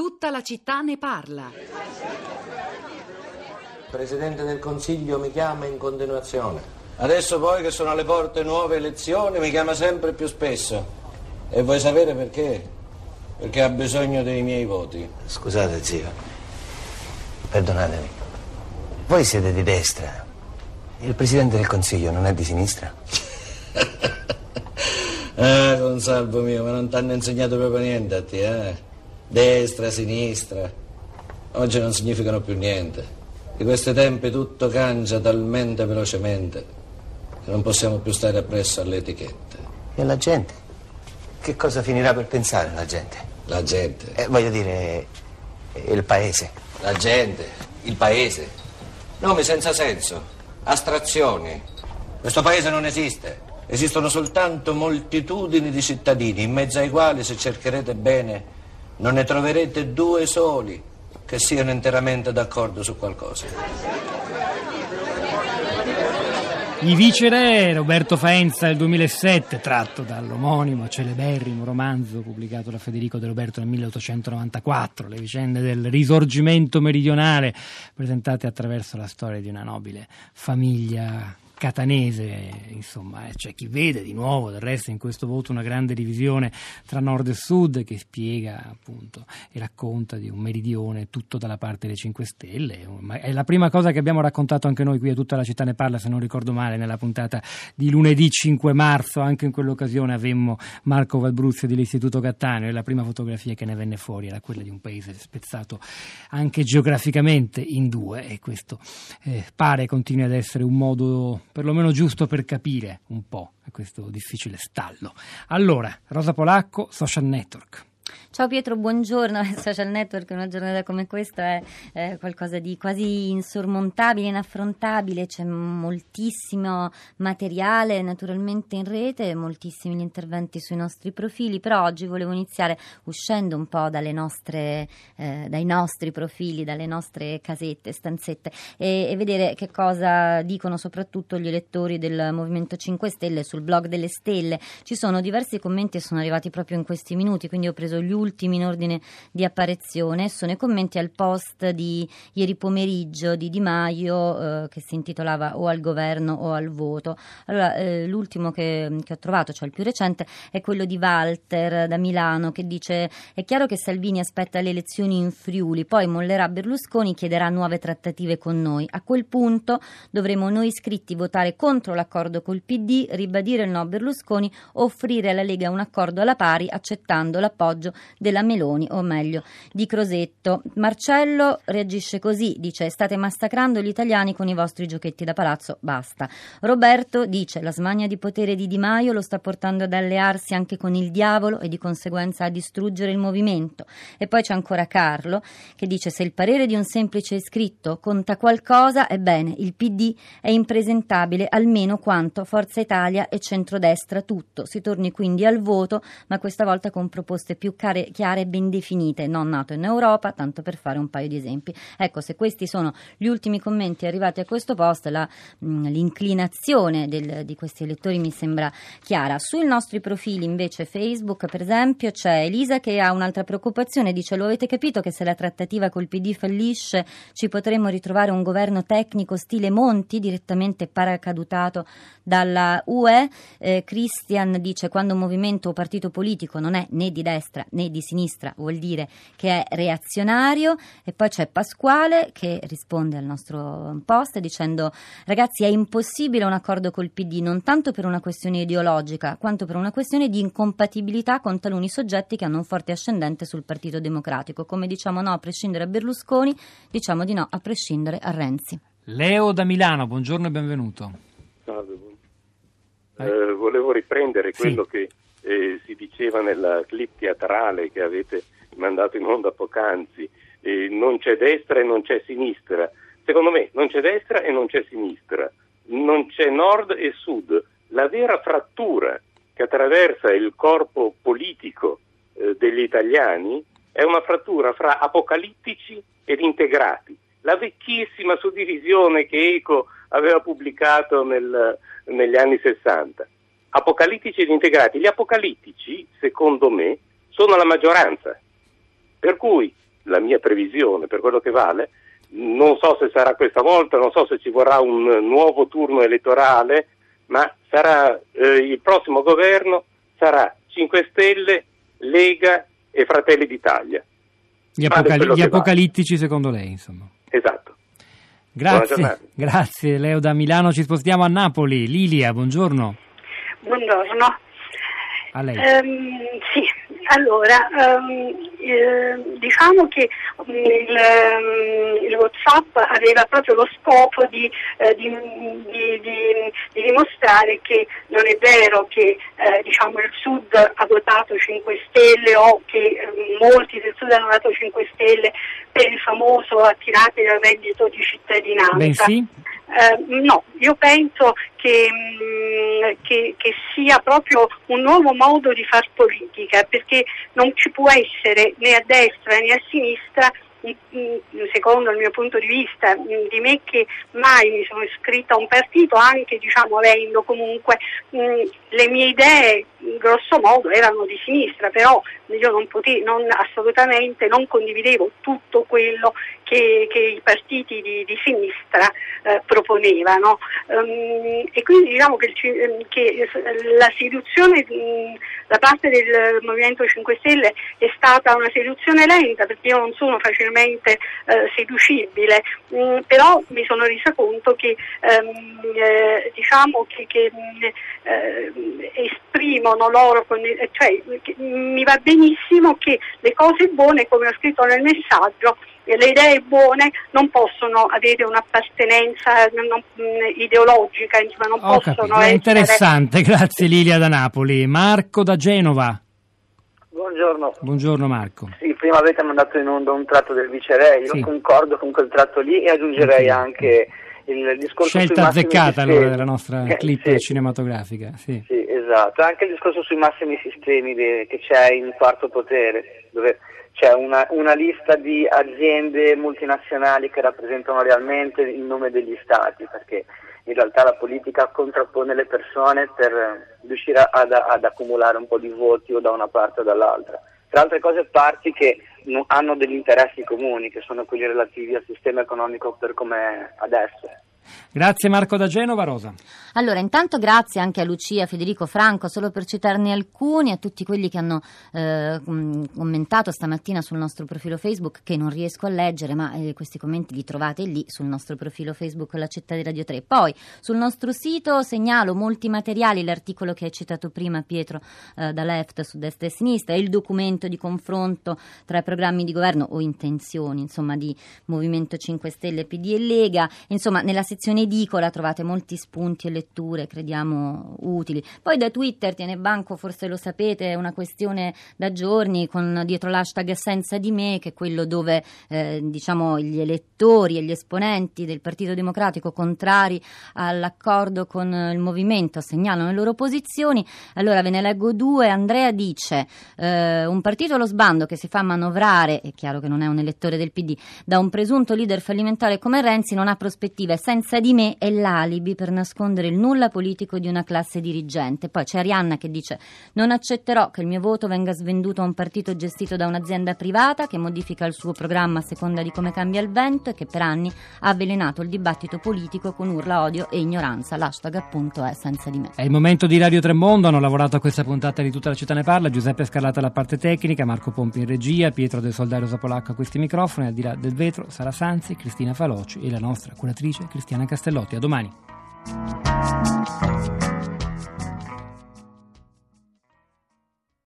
Tutta la città ne parla. Il Presidente del Consiglio mi chiama in continuazione. Adesso poi che sono alle porte nuove elezioni mi chiama sempre più spesso. E vuoi sapere perché? Perché ha bisogno dei miei voti. Scusate, zio. Perdonatemi. Voi siete di destra. Il Presidente del Consiglio non è di sinistra? ah, Consalvo mio, ma non ti hanno insegnato proprio niente a te, eh? Destra, sinistra, oggi non significano più niente. Di questi tempi tutto cangia talmente velocemente che non possiamo più stare appresso alle etichette. E la gente? Che cosa finirà per pensare la gente? La gente? Eh, voglio dire, il paese. La gente, il paese. Nomi senza senso, astrazioni. Questo paese non esiste. Esistono soltanto moltitudini di cittadini, in mezzo ai quali, se cercherete bene, non ne troverete due soli che siano interamente d'accordo su qualcosa. I viceré Roberto Faenza del 2007, tratto dall'omonimo celeberrimo romanzo pubblicato da Federico De Roberto nel 1894, le vicende del risorgimento meridionale presentate attraverso la storia di una nobile famiglia catanese, insomma, eh, c'è chi vede di nuovo del resto in questo voto una grande divisione tra nord e sud che spiega appunto e racconta di un meridione tutto dalla parte delle 5 Stelle. È la prima cosa che abbiamo raccontato anche noi qui a tutta la città ne parla, se non ricordo male, nella puntata di lunedì 5 marzo, anche in quell'occasione avemmo Marco Valbruzio dell'Istituto Cattaneo e la prima fotografia che ne venne fuori era quella di un paese spezzato anche geograficamente in due e questo eh, pare continui ad essere un modo perlomeno giusto per capire un po' questo difficile stallo. Allora, Rosa Polacco, Social Network. Ciao Pietro, buongiorno. Social network, una giornata come questa è eh, qualcosa di quasi insormontabile, inaffrontabile. C'è moltissimo materiale naturalmente in rete, moltissimi gli interventi sui nostri profili. Però oggi volevo iniziare uscendo un po' nostre, eh, dai nostri profili, dalle nostre casette, stanzette e, e, vedere che cosa dicono soprattutto gli elettori del Movimento 5 Stelle sul blog delle stelle. Ci sono diversi commenti e sono arrivati proprio in questi minuti, quindi ho preso gli ultimi in ordine di apparizione sono i commenti al post di ieri pomeriggio di Di Maio eh, che si intitolava o al governo o al voto. Allora, eh, l'ultimo che, che, ho trovato, cioè il più recente, è quello di Walter da Milano che dice è chiaro che Salvini aspetta le elezioni in Friuli, poi mollerà Berlusconi, chiederà nuove trattative con noi. A quel punto dovremo noi iscritti votare contro l'accordo col PD, ribadire il no a Berlusconi, offrire alla Lega un accordo alla pari accettando l'appoggio della Meloni, o meglio di Crosetto. Marcello reagisce così, dice state massacrando gli italiani con i vostri giochetti da palazzo, basta. Roberto dice la smania di potere di Di Maio lo sta portando ad allearsi anche con il diavolo e di conseguenza a distruggere il movimento. E poi c'è ancora Carlo che dice se il parere di un semplice iscritto conta qualcosa, ebbene il PD è impresentabile almeno quanto Forza Italia e centrodestra tutto. Si torni quindi al voto, ma questa volta con proposte più chiare, chiare e ben definite, non nato in Europa, tanto per fare un paio di esempi. Ecco, se questi sono gli ultimi commenti arrivati a questo post, la, mh, mm, l'inclinazione del, di questi elettori mi sembra chiara. Sui nostri profili invece Facebook, per esempio, c'è Elisa che ha un'altra preoccupazione, dice lo avete capito che se la trattativa col PD fallisce ci potremmo ritrovare un governo tecnico stile Monti direttamente paracadutato dalla UE? Eh, Christian dice quando un movimento o partito politico non è né di destra né di sinistra vuol dire che è reazionario e poi c'è Pasquale che risponde al nostro post dicendo ragazzi è impossibile un accordo col PD non tanto per una questione ideologica quanto per una questione di incompatibilità con taluni soggetti che hanno un forte ascendente sul Partito Democratico come diciamo no a prescindere da Berlusconi diciamo di no a prescindere a Renzi Leo da Milano buongiorno e benvenuto Salve. Eh, volevo riprendere quello sì. che eh, si diceva nella clip teatrale che avete mandato in onda poc'anzi, eh, non c'è destra e non c'è sinistra. Secondo me non c'è destra e non c'è sinistra, non c'è nord e sud. La vera frattura che attraversa il corpo politico eh, degli italiani è una frattura fra apocalittici ed integrati. La vecchissima suddivisione che Eco aveva pubblicato nel, negli anni 60 apocalittici ed integrati. Gli apocalittici, secondo me, sono la maggioranza. Per cui la mia previsione per quello che vale, non so se sarà questa volta, non so se ci vorrà un nuovo turno elettorale, ma sarà, eh, il prossimo governo sarà 5 Stelle, Lega e Fratelli d'Italia. Gli, apocali- gli apocalittici vale. secondo lei, insomma. Esatto. Grazie, grazie Leo da Milano, ci spostiamo a Napoli. Lilia, buongiorno. Buongiorno. A lei. Um, sì, allora, um, eh, diciamo che um, il, il, Whatsapp aveva proprio lo scopo di, eh, di, di, di, dimostrare che non è vero che eh, diciamo, il Sud ha votato 5 Stelle o che molti del Sud hanno votato 5 Stelle per il famoso attirate del reddito di cittadinanza. Bensì? Eh, no, io penso che, mm, che, che, sia proprio un nuovo modo di far politica, perché non ci può essere né a destra né a sinistra secondo il mio punto di vista, di me che mai mi sono iscritta a un partito, anche diciamo, avendo comunque le mie idee grosso modo erano di sinistra, però io non potevo, non, assolutamente non condividevo tutto quello che, che i partiti di, di sinistra eh, proponevano. Um, e quindi diciamo che, che la seduzione da parte del Movimento 5 Stelle è stata una seduzione lenta perché io non sono facilmente eh, seducibile, mm, però mi sono resa conto che, ehm, eh, diciamo che, che eh, esprimono loro, con, cioè mi va benissimo che le cose buone, come ho scritto nel messaggio, le idee buone non possono avere un'appartenenza non, mm, ideologica, insomma, non Ho possono capito. essere... Interessante, grazie Lilia da Napoli. Marco da Genova. Buongiorno. Buongiorno Marco. Sì, prima avete mandato in onda un tratto del viceré, io Sì. concordo con quel tratto lì e aggiungerei anche il discorso Scelta azzeccata allora della nostra Eh, clip sì. cinematografica. Sì. Sì, esatto, anche il discorso sui massimi sistemi de- che c'è in quarto potere, dove c'è una, una lista di aziende multinazionali che rappresentano realmente il nome degli stati, perché in realtà la politica contrappone le persone per riuscire ad, ad accumulare un po' di voti o da una parte o dall'altra. Tra altre cose parti che no- hanno degli interessi comuni, che sono quelli relativi al sistema economico per com'è adesso. Grazie Marco da Genova, Rosa. Allora, intanto grazie anche a Lucia, Federico Franco, solo per citarne alcuni, a tutti quelli che hanno eh, com- commentato stamattina sul nostro profilo Facebook, che non riesco a leggere, ma eh, questi commenti li trovate lì sul nostro profilo Facebook La Città di Radio 3. Poi sul nostro sito segnalo molti materiali, l'articolo che hai citato prima Pietro eh, da left su destra e sinistra, il documento di confronto tra i programmi di governo o intenzioni, insomma, di Movimento 5 Stelle, PD e Lega. Insomma, nella sezione edicola trovate molti spunti e letture, crediamo utili. Poi da Twitter tiene banco, forse lo sapete, una questione da giorni con dietro l'hashtag senza di me, che è quello dove eh, diciamo gli elettori e gli esponenti del Partito Democratico contrari all'accordo con il movimento segnalano le loro posizioni. Allora ve ne leggo due. Andrea dice eh, un partito allo sbando che si fa manovrare, è chiaro che non è un elettore del PD, da un presunto leader fallimentare come Renzi non ha prospettive. Senza di me è l'alibi per nascondere il nulla politico di una classe dirigente. Poi c'è Arianna che dice non accetterò che il mio voto venga svenduto a un partito gestito da un'azienda privata che modifica il suo programma a seconda di come cambia il vento e che per anni ha avvelenato il dibattito politico con urla, odio e ignoranza. L'hashtag appunto è senza di me. È il momento di Radio Tremondo, hanno lavorato a questa puntata di Tutta la città ne parla, Giuseppe Scarlata alla parte tecnica, Marco Pompi in regia, Pietro del Soldario Zapolacco a questi microfoni, al di là del vetro Sara Sanzi, Cristina Faloci e la nostra curatrice Cristiana Castellotti. A domani.